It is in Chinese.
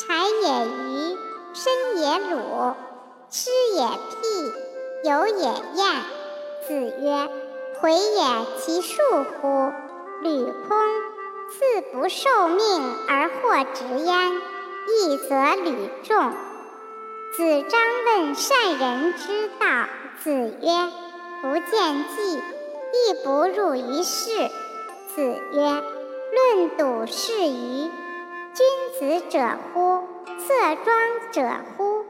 柴也鱼，身也鲁，吃也辟，游也晏。子曰：“回也其恕乎！履空，赐不受命而获直焉，亦则履众。”子张问善人之道，子曰：“不见计，亦不入于事。”子曰：“论笃是愚。君死者乎？色庄者乎？”